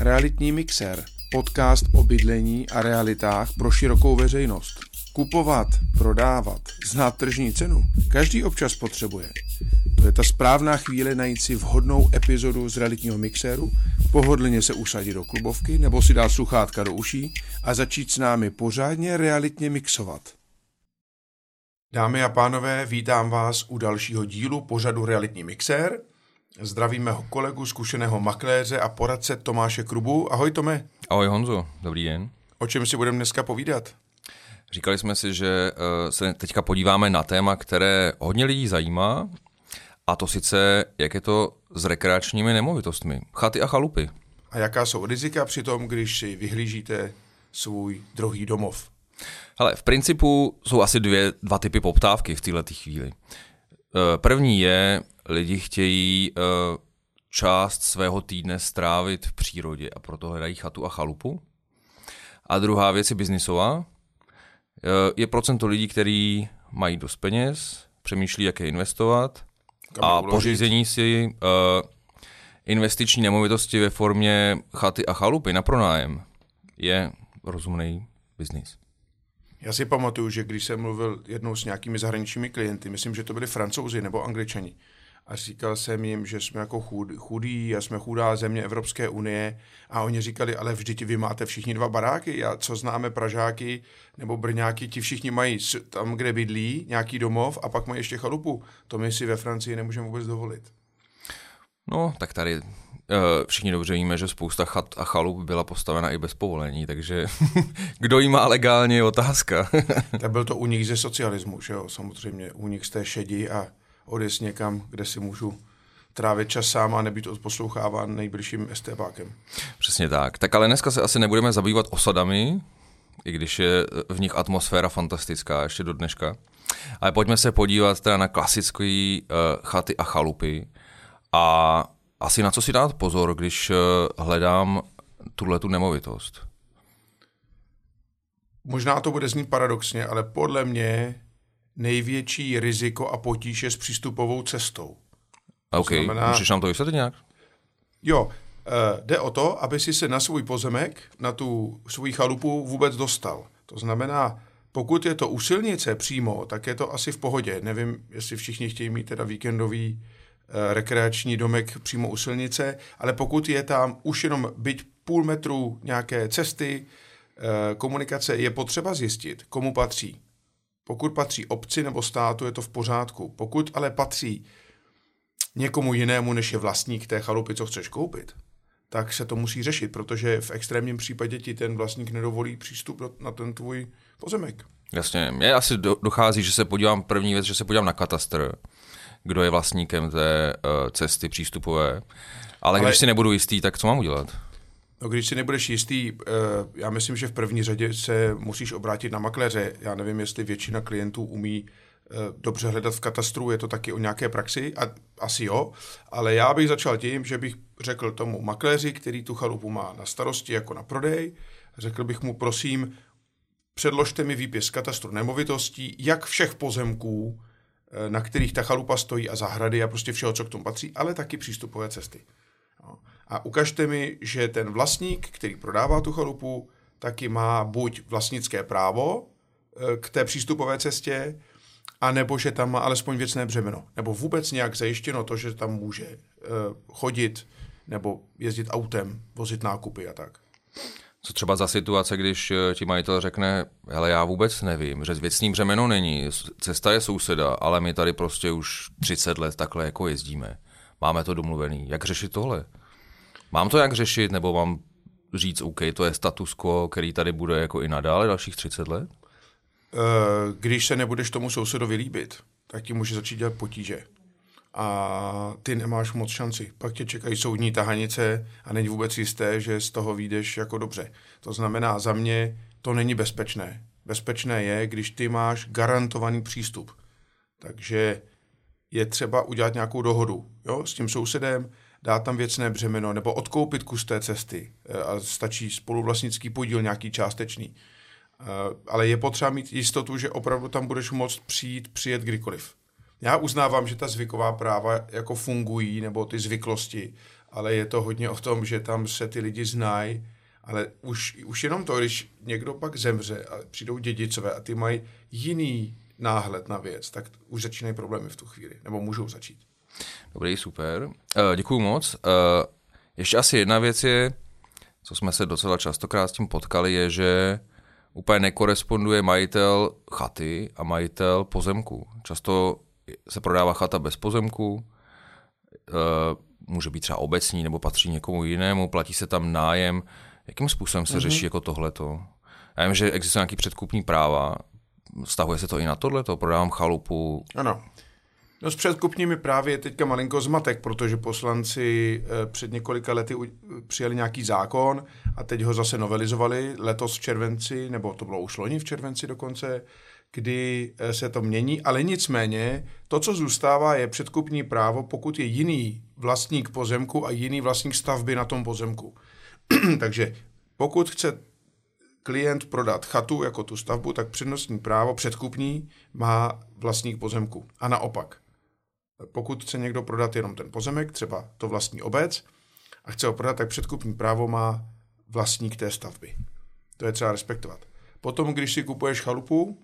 Realitní mixer, podcast o bydlení a realitách pro širokou veřejnost. Kupovat, prodávat, znát tržní cenu, každý občas potřebuje. To je ta správná chvíle najít si vhodnou epizodu z realitního mixéru, pohodlně se usadit do klubovky nebo si dát sluchátka do uší a začít s námi pořádně realitně mixovat. Dámy a pánové, vítám vás u dalšího dílu pořadu Realitní mixér. Zdravíme ho kolegu, zkušeného makléře a poradce Tomáše Krubu. Ahoj Tome. Ahoj Honzo, dobrý den. O čem si budeme dneska povídat? Říkali jsme si, že eh, se teďka podíváme na téma, které hodně lidí zajímá, a to sice, jak je to s rekreačními nemovitostmi, chaty a chalupy. A jaká jsou rizika při tom, když si vyhlížíte svůj druhý domov? Hele, v principu jsou asi dvě, dva typy poptávky v této chvíli. Eh, první je, lidi chtějí uh, část svého týdne strávit v přírodě a proto hledají chatu a chalupu. A druhá věc je biznisová. Uh, je procento lidí, kteří mají dost peněz, přemýšlí, jak je investovat Kam a uložit? pořízení si uh, investiční nemovitosti ve formě chaty a chalupy na pronájem je rozumný biznis. Já si pamatuju, že když jsem mluvil jednou s nějakými zahraničními klienty, myslím, že to byli francouzi nebo angličani, a říkal jsem jim, že jsme jako chud, chudí a jsme chudá země Evropské unie a oni říkali, ale vždyť vy máte všichni dva baráky a co známe Pražáky nebo Brňáky, ti všichni mají tam, kde bydlí, nějaký domov a pak mají ještě chalupu. To my si ve Francii nemůžeme vůbec dovolit. No, tak tady uh, všichni dobře víme, že spousta chat a chalup byla postavena i bez povolení, takže kdo jí má legálně je otázka. Tak byl to u nich ze socialismu, že jo, samozřejmě, u nich z té šedi a odjezd někam, kde si můžu trávit čas sám a nebýt odposloucháván nejbližším estébákem. Přesně tak. Tak ale dneska se asi nebudeme zabývat osadami, i když je v nich atmosféra fantastická ještě do dneška. Ale pojďme se podívat teda na klasické uh, chaty a chalupy a asi na co si dát pozor, když uh, hledám tuhle tu nemovitost. Možná to bude znít paradoxně, ale podle mě největší riziko a potíž je s přístupovou cestou. OK, znamená- můžeš nám to vysvětlit nějak? Jo, eh, jde o to, aby si se na svůj pozemek, na tu svůj chalupu vůbec dostal. To znamená, pokud je to u silnice přímo, tak je to asi v pohodě. Nevím, jestli všichni chtějí mít teda víkendový eh, rekreační domek přímo u silnice, ale pokud je tam už jenom byť půl metru nějaké cesty, eh, komunikace, je potřeba zjistit, komu patří. Pokud patří obci nebo státu, je to v pořádku. Pokud ale patří někomu jinému, než je vlastník té chalupy, co chceš koupit, tak se to musí řešit, protože v extrémním případě ti ten vlastník nedovolí přístup na ten tvůj pozemek. Jasně, mě asi do, dochází, že se podívám, první věc, že se podívám na katastr, kdo je vlastníkem té uh, cesty přístupové. Ale, Ale- Ale když si nebudu jistý, tak co mám udělat? No, když si nebudeš jistý, eh, já myslím, že v první řadě se musíš obrátit na makléře. Já nevím, jestli většina klientů umí eh, dobře hledat v katastru, je to taky o nějaké praxi, a asi jo, ale já bych začal tím, že bych řekl tomu makléři, který tu chalupu má na starosti jako na prodej, řekl bych mu, prosím, předložte mi výpis katastru nemovitostí, jak všech pozemků, eh, na kterých ta chalupa stojí a zahrady a prostě všeho, co k tomu patří, ale taky přístupové cesty. Jo. A ukažte mi, že ten vlastník, který prodává tu chalupu, taky má buď vlastnické právo eh, k té přístupové cestě, a nebo že tam má alespoň věcné břemeno. Nebo vůbec nějak zajištěno to, že tam může eh, chodit nebo jezdit autem, vozit nákupy a tak. Co třeba za situace, když eh, ti majitel řekne, hele, já vůbec nevím, že věcný břemeno není, cesta je souseda, ale my tady prostě už 30 let takhle jako jezdíme. Máme to domluvený. Jak řešit tohle? Mám to jak řešit, nebo mám říct, OK, to je status quo, který tady bude jako i nadále dalších 30 let? Eh, Když se nebudeš tomu sousedovi líbit, tak ti může začít dělat potíže. A ty nemáš moc šanci. Pak tě čekají soudní tahanice a není vůbec jisté, že z toho vyjdeš jako dobře. To znamená, za mě to není bezpečné. Bezpečné je, když ty máš garantovaný přístup. Takže je třeba udělat nějakou dohodu jo, s tím sousedem, dát tam věcné břemeno nebo odkoupit kus té cesty eh, a stačí spoluvlastnický podíl nějaký částečný. Eh, Ale je potřeba mít jistotu, že opravdu tam budeš moct přijít, přijet kdykoliv. Já uznávám, že ta zvyková práva jako fungují, nebo ty zvyklosti, ale je to hodně o tom, že tam se ty lidi znají, ale už, už jenom to, když někdo pak zemře a přijdou dědicové a ty mají jiný náhled na věc, tak už začínají problémy v tu chvíli, nebo můžou začít. Dobrý, super. Uh, děkuju moc. Uh, ještě asi jedna věc je, co jsme se docela častokrát s tím potkali, je, že úplně nekoresponduje majitel chaty a majitel pozemku. Často se prodává chata bez pozemku, uh, může být třeba obecní nebo patří někomu jinému, platí se tam nájem. Jakým způsobem se mm-hmm. řeší jako tohleto? Já vím, že existuje nějaký předkupní práva, Stahuje se to i na tohleto? Prodávám chalupu? Ano. No s předkupními právě je teďka malinko zmatek, protože poslanci eh, před několika lety přijali nějaký zákon a teď ho zase novelizovali letos v červenci, nebo to bylo už loni v červenci dokonce, kdy eh, se to mění, ale nicméně to, co zůstává, je předkupní právo, pokud je jiný vlastník pozemku a jiný vlastník stavby na tom pozemku. Takže pokud chce klient prodat chatu jako tu stavbu, tak přednostní právo předkupní má vlastník pozemku. A naopak, pokud chce někdo prodat jenom ten pozemek, třeba to vlastní obec, a chce ho prodat, tak předkupní právo má vlastník té stavby. To je třeba respektovat. Potom, když si kupuješ chalupu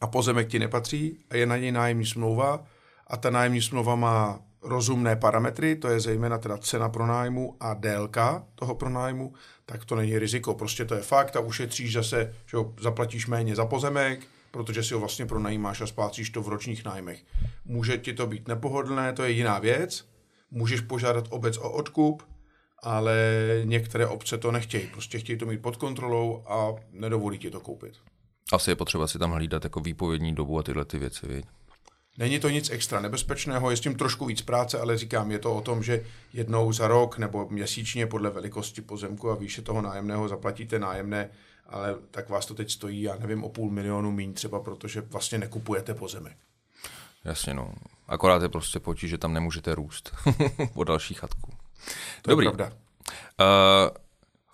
a pozemek ti nepatří a je na něj nájemní smlouva a ta nájemní smlouva má rozumné parametry, to je zejména teda cena pronájmu a délka toho pronájmu, tak to není riziko. Prostě to je fakt a ušetříš zase, že zaplatíš méně za pozemek, protože si ho vlastně pronajímáš a splácíš to v ročních nájmech. Může ti to být nepohodlné, to je jiná věc. Můžeš požádat obec o odkup, ale některé obce to nechtějí. Prostě chtějí to mít pod kontrolou a nedovolí ti to koupit. Asi je potřeba si tam hlídat jako výpovědní dobu a tyhle ty věci, viď? Není to nic extra nebezpečného, je s tím trošku víc práce, ale říkám, je to o tom, že jednou za rok nebo měsíčně podle velikosti pozemku a výše toho nájemného zaplatíte nájemné, ale tak vás to teď stojí, já nevím, o půl milionu míň třeba, protože vlastně nekupujete pozemek. Jasně, no. Akorát je prostě potíž, že tam nemůžete růst po další chatku. To Dobrý. je pravda. Uh,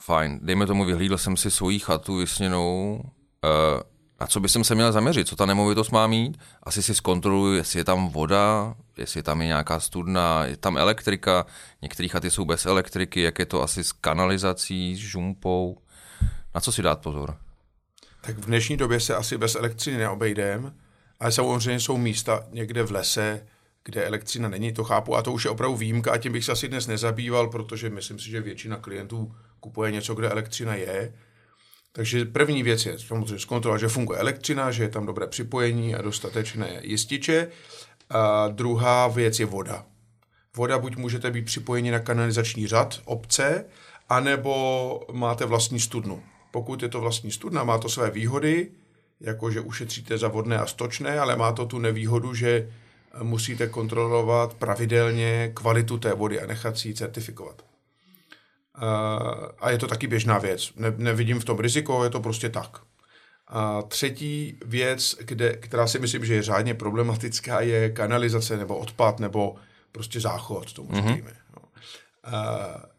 fajn, dejme tomu, vyhlídl jsem si svoji chatu vysněnou, uh, na co bych se měl zaměřit, co ta nemovitost má mít. Asi si zkontroluji, jestli je tam voda, jestli tam je nějaká studna, je tam elektrika. Některé chaty jsou bez elektriky, jak je to asi s kanalizací, s žumpou. Na co si dát pozor? Tak v dnešní době se asi bez elektřiny neobejdem, ale samozřejmě jsou místa někde v lese, kde elektřina není, to chápu, a to už je opravdu výjimka a tím bych se asi dnes nezabýval, protože myslím si, že většina klientů kupuje něco, kde elektřina je takže první věc je samozřejmě zkontrolovat, že funguje elektřina, že je tam dobré připojení a dostatečné jističe. A druhá věc je voda. Voda buď můžete být připojeni na kanalizační řad obce, anebo máte vlastní studnu. Pokud je to vlastní studna, má to své výhody, jako že ušetříte za vodné a stočné, ale má to tu nevýhodu, že musíte kontrolovat pravidelně kvalitu té vody a nechat si ji certifikovat. A je to taky běžná věc. Ne, nevidím v tom riziko, je to prostě tak. A třetí věc, kde, která si myslím, že je řádně problematická, je kanalizace nebo odpad nebo prostě záchod, tomu mm-hmm. říkáme. No. A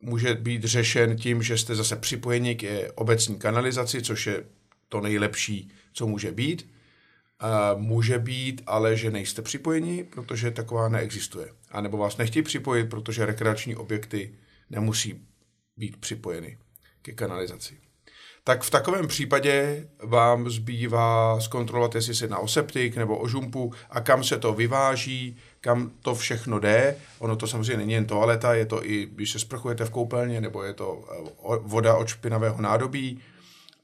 může být řešen tím, že jste zase připojeni k obecní kanalizaci, což je to nejlepší, co může být. Může být ale, že nejste připojeni, protože taková neexistuje. A nebo vás nechtějí připojit, protože rekreační objekty nemusí být připojeny ke kanalizaci. Tak v takovém případě vám zbývá zkontrolovat, jestli se na oseptik nebo o žumpu a kam se to vyváží, kam to všechno jde. Ono to samozřejmě není jen toaleta, je to i, když se sprchujete v koupelně, nebo je to eh, voda od špinavého nádobí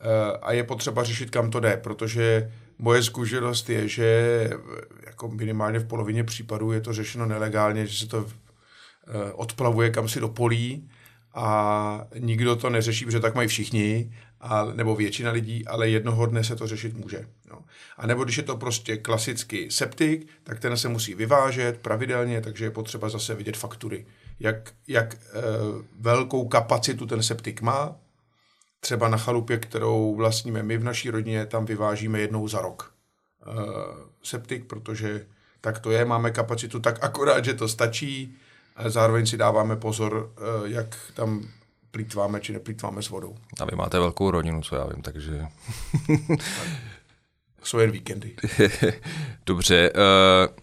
eh, a je potřeba řešit, kam to jde, protože moje zkušenost je, že eh, jako minimálně v polovině případů je to řešeno nelegálně, že se to odplavuje kam si do polí a nikdo to neřeší, protože tak mají všichni, a, nebo většina lidí, ale jednoho dne se to řešit může. No. A nebo když je to prostě klasický septik, tak ten se musí vyvážet pravidelně, takže je potřeba zase vidět faktury, jak, jak e, velkou kapacitu ten septik má. Třeba na chalupě, kterou vlastníme my v naší rodině, tam vyvážíme jednou za rok e, septik, protože tak to je, máme kapacitu tak akorát, že to stačí, zároveň si dáváme pozor, eh, jak tam plítváme či neplítváme s vodou. A vy máte velkou rodinu, co já vím, takže... Jsou jen víkendy. Dobře. Uh...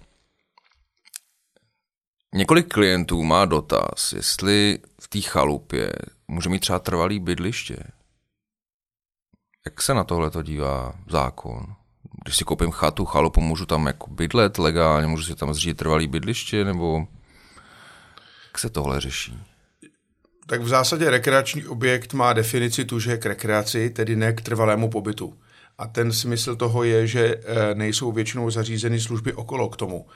Několik klientů má dotaz, jestli v té chalupě může mít třeba trvalý bydliště. Jak se na tohle to dívá zákon? Když si koupím chatu, chalupu, můžu tam jako bydlet legálně, můžu si tam zřídit trvalý bydliště, nebo jak se tohle řeší? Tak v zásadě rekreační objekt má definici tuže k rekreaci, tedy ne k trvalému pobytu. A ten smysl toho je, že eh, nejsou většinou zařízeny služby okolo k tomu.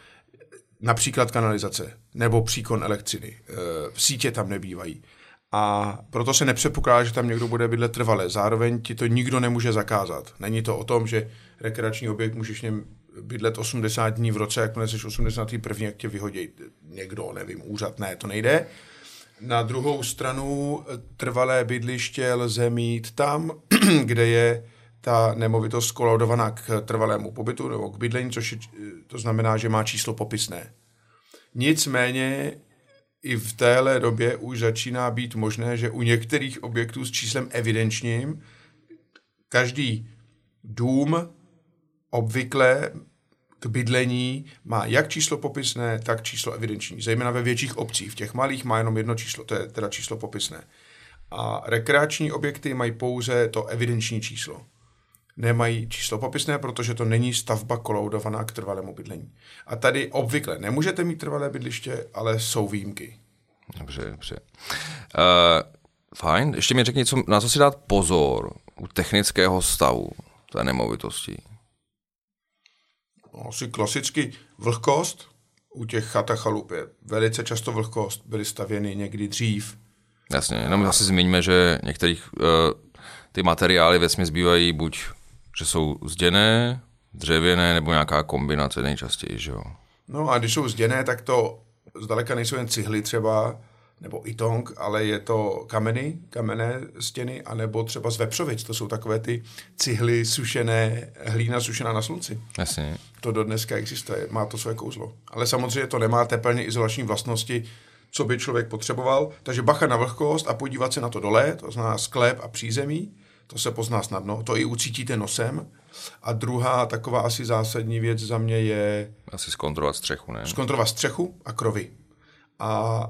Například kanalizace nebo příkon elektřiny. Eh, v sítě tam nebývají. A proto se nepředpokládá, že tam někdo bude bydlet trvale. Zároveň ti to nikdo nemůže zakázat. Není to o tom, že rekreační objekt můžeš něm bydlet 80 dní v roce, jakmile jsi 81. jak tě vyhodí někdo, nevím, úřad. Ne, to nejde. Na druhou stranu trvalé bydliště lze mít tam, kde je ta nemovitost kolaudovaná k trvalému pobytu nebo k bydlení, což je, to znamená, že má číslo popisné. Nicméně i v téhle době už začíná být možné, že u některých objektů s číslem evidenčním každý dům obvykle k bydlení má jak číslo popisné, tak číslo evidenční. Zejména ve větších obcích. V těch malých má jenom jedno číslo, to je teda číslo popisné. A rekreační objekty mají pouze to evidenční číslo. Nemají číslo popisné, protože to není stavba koloudovaná k trvalému bydlení. A tady obvykle nemůžete mít trvalé bydliště, ale jsou výjimky. Dobře, dobře. Uh, fajn, ještě mi řekni, co, na co si dát pozor u technického stavu té nemovitosti. Asi klasicky vlhkost u těch chat a chalup je velice často vlhkost. Byly stavěny někdy dřív. Jasně, jenom asi zmiňme, že některých uh, ty materiály ve bývají buď, že jsou zděné, dřevěné, nebo nějaká kombinace nejčastěji, že jo? No a když jsou zděné, tak to zdaleka nejsou jen cihly třeba, nebo itong, ale je to kameny, kamenné stěny, anebo třeba z vepřovic. To jsou takové ty cihly sušené, hlína sušená na slunci. Jasně. To do dneska existuje, má to své kouzlo. Ale samozřejmě to nemá teplně izolační vlastnosti, co by člověk potřeboval. Takže bacha na vlhkost a podívat se na to dole, to znamená sklep a přízemí, to se pozná snadno, to i ucítíte nosem. A druhá taková asi zásadní věc za mě je... Asi zkontrolovat střechu, ne? Zkontrolovat střechu a krovy. A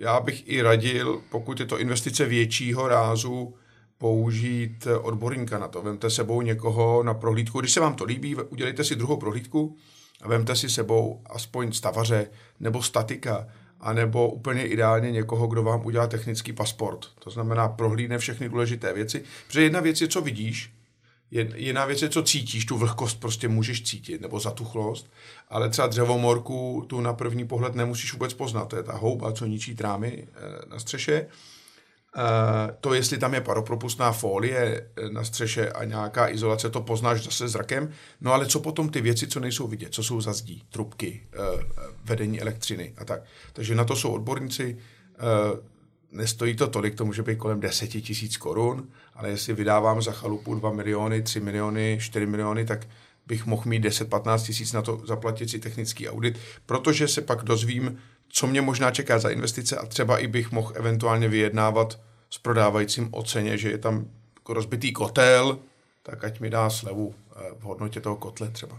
já bych i radil, pokud je to investice většího rázu, použít odborníka na to. Vemte sebou někoho na prohlídku. Když se vám to líbí, udělejte si druhou prohlídku a vemte si sebou aspoň stavaře nebo statika, anebo úplně ideálně někoho, kdo vám udělá technický pasport. To znamená, prohlídne všechny důležité věci. Protože jedna věc je, co vidíš, Jiná věc je, co cítíš, tu vlhkost prostě můžeš cítit, nebo zatuchlost, ale třeba dřevomorku tu na první pohled nemusíš vůbec poznat. To je ta houba, co ničí trámy eh, na střeše. Eh, to, jestli tam je paropropustná folie eh, na střeše a nějaká izolace, to poznáš zase zrakem. No ale co potom ty věci, co nejsou vidět, co jsou za zdí, trubky, vedení elektřiny a tak. Takže na to jsou odborníci nestojí to tolik, to může být kolem 10 tisíc korun, ale jestli vydávám za chalupu 2 miliony, 3 miliony, 4 miliony, tak bych mohl mít 10-15 tisíc na to zaplatit si technický audit, protože se pak dozvím, co mě možná čeká za investice a třeba i bych mohl eventuálně vyjednávat s prodávajícím o ceně, že je tam jako rozbitý kotel, tak ať mi dá slevu eh, v hodnotě toho kotle třeba.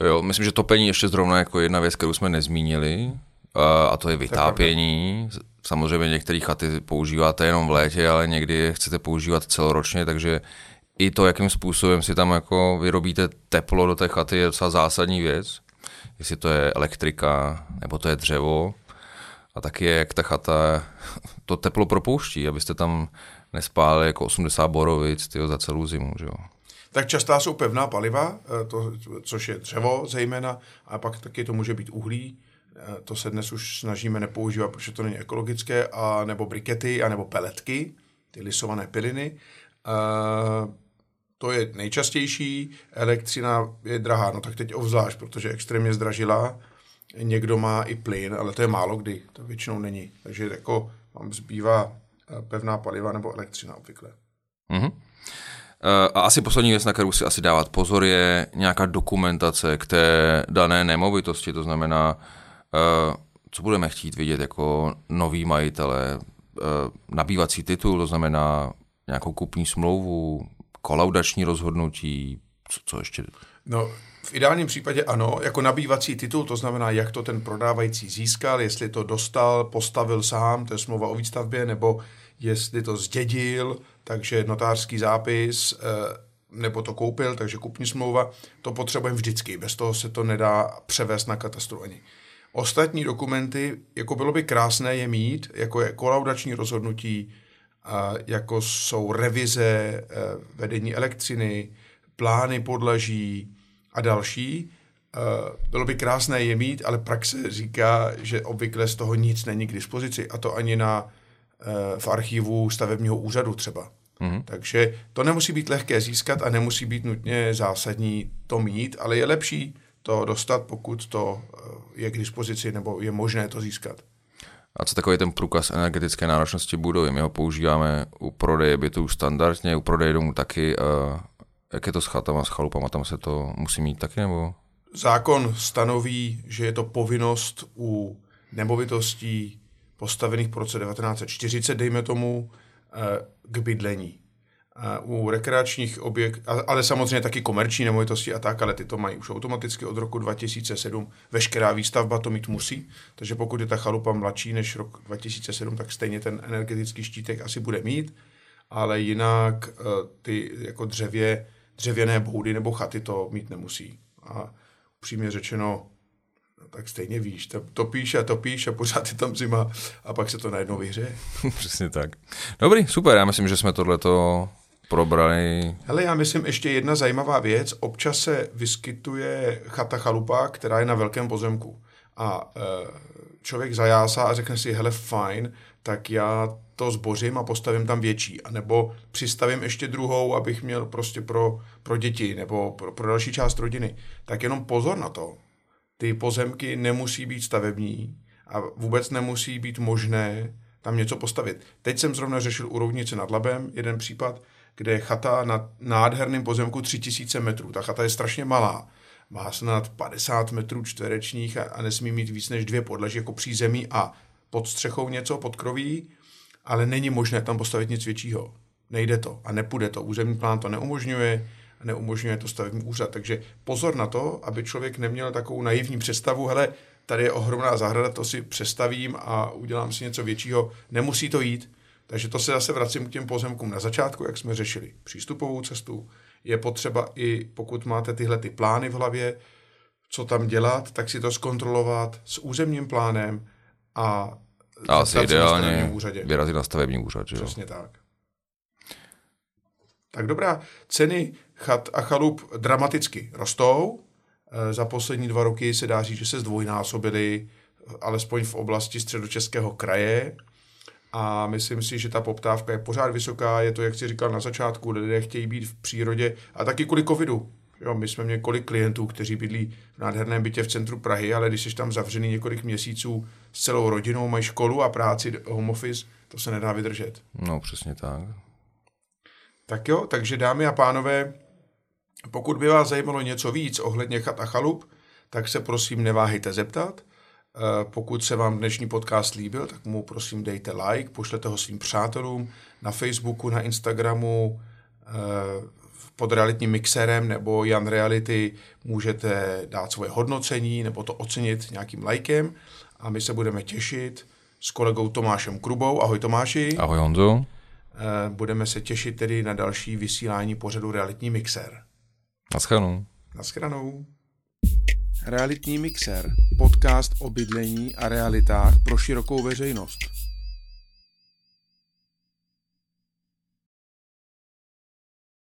Jo, jo, myslím, že topení ještě zrovna jako jedna věc, kterou jsme nezmínili, a to je vytápění. Samozřejmě některé chaty používáte jenom v létě, ale někdy je chcete používat celoročně, takže i to, jakým způsobem si tam jako vyrobíte teplo do té chaty, je docela zásadní věc. Jestli to je elektrika, nebo to je dřevo. A taky je, jak ta chata to teplo propouští, abyste tam nespáli jako 80 borovic tyjo, za celou zimu. Že jo? Tak častá jsou pevná paliva, eh, to, což je dřevo zejména, a pak taky to může být uhlí, to se dnes už snažíme nepoužívat, protože to není ekologické, a nebo brikety, a nebo peletky, ty lisované piliny. Eh, to je nejčastější, elektřina je drahá, no tak teď ovzlášť, protože extrémně zdražila. Někdo má i plyn, ale to je málo kdy, to většinou není. Takže jako vám zbývá eh, pevná paliva nebo elektřina obvykle. Mm-hmm. A asi poslední věc, na kterou si asi dávat pozor, je nějaká dokumentace k té dané nemovitosti, to znamená, Eh, co budeme chtít vidět jako nový majitele, eh, nabývací titul, to znamená nějakou kupní smlouvu, kolaudační rozhodnutí, co, co ještě? No, v ideálním případě ano, jako nabývací titul, to znamená, jak to ten prodávající získal, jestli to dostal, postavil sám, to je smlouva o výstavbě, nebo jestli to zdědil, takže notářský zápis, eh, nebo to koupil, takže kupní smlouva, to potřebujeme vždycky, bez toho se to nedá převést na katastru ani. Ostatní dokumenty, jako bylo by krásné je mít, jako je kolaudační rozhodnutí, jako jsou revize eh, vedení elektřiny, plány podlaží a další. Eh, bylo by krásné je mít, ale praxe říká, že obvykle z toho nic není k dispozici, a to ani na, eh, v archivu stavebního úřadu třeba. Mm-hmm. Takže to nemusí být lehké získat a nemusí být nutně zásadní to mít, ale je lepší to dostat, pokud to je k dispozici nebo je možné to získat. A co takový ten průkaz energetické náročnosti budovy? My ho používáme u prodeje bytů standardně, u prodeje domů taky. Jak je to s chatama, s chalupama, tam se to musí mít taky, nebo? Zákon stanoví, že je to povinnost u nemovitostí postavených po roce 1940, dejme tomu, eh, k bydlení u rekreačních objektů, ale samozřejmě taky komerční nemovitosti a tak, ale ty to mají už automaticky od roku 2007. Veškerá výstavba to mít musí, takže pokud je ta chalupa mladší než rok 2007, tak stejně ten energetický štítek asi bude mít, ale jinak eh, ty jako dřevě, dřevěné boudy nebo chaty to mít nemusí. A upřímně řečeno, no, tak stejně víš, topíš a topíš a pořád je tam zima a pak se to najednou vyhřeje. Přesně tak. Dobrý, super, já myslím, že jsme tohleto probrali. Hele, já myslím ještě jedna zajímavá věc. Občas se vyskytuje chata chalupa, která je na velkém pozemku. A e, člověk zajásá a řekne si, hele, fajn, tak já to zbořím a postavím tam větší. A nebo přistavím ještě druhou, abych měl prostě pro, pro děti nebo pro, pro další část rodiny. Tak jenom pozor na to. Ty pozemky nemusí být stavební a vůbec nemusí být možné tam něco postavit. Teď jsem zrovna řešil u Rovnice nad Labem jeden případ, kde je chata na nádherném pozemku 3000 metrů. Ta chata je strašně malá. Má snad 50 metrů čtverečních a, a nesmí mít víc než dvě podlaží jako přízemí a pod střechou něco, pod kroví, ale není možné tam postavit nic většího. Nejde to a nepůjde to. Územní plán to neumožňuje, a neumožňuje to stavební úřad. Takže pozor na to, aby člověk neměl takovou naivní představu, hele, tady je ohromná zahrada, to si přestavím a udělám si něco většího. Nemusí to jít. Takže to se zase vracím k těm pozemkům na začátku, jak jsme řešili přístupovou cestu. Je potřeba i, pokud máte tyhle ty plány v hlavě, co tam dělat, tak si to zkontrolovat s územním plánem a, a asi ideálně vyrazit na stavební úřad. Že jo? Přesně tak. Tak dobrá, ceny chat a chalup dramaticky rostou. E, za poslední dva roky se dá říct, že se zdvojnásobily, alespoň v oblasti středočeského kraje a myslím si, že ta poptávka je pořád vysoká, je to, jak jsi říkal na začátku, lidé chtějí být v přírodě a taky kvůli covidu. Jo, my jsme měli kolik klientů, kteří bydlí v nádherném bytě v centru Prahy, ale když jsi tam zavřený několik měsíců s celou rodinou, mají školu a práci, home office, to se nedá vydržet. No, přesně tak. Tak jo, takže dámy a pánové, pokud by vás zajímalo něco víc ohledně chat a chalup, tak se prosím neváhejte zeptat. Eh, pokud se vám dnešní podcast líbil, tak mu prosím dejte like, pošlete ho svým přátelům na Facebooku, na Instagramu, eh, pod realitním mixerem nebo Jan Reality můžete dát svoje hodnocení nebo to ocenit nějakým lajkem a my se budeme těšit s kolegou Tomášem Krubou. Ahoj Tomáši. Ahoj Honzo. Eh, budeme se těšit tedy na další vysílání pořadu Realitní mixer. Naschledanou. Naschledanou. Realitní mixer, podcast o bydlení a realitách pro širokou veřejnost.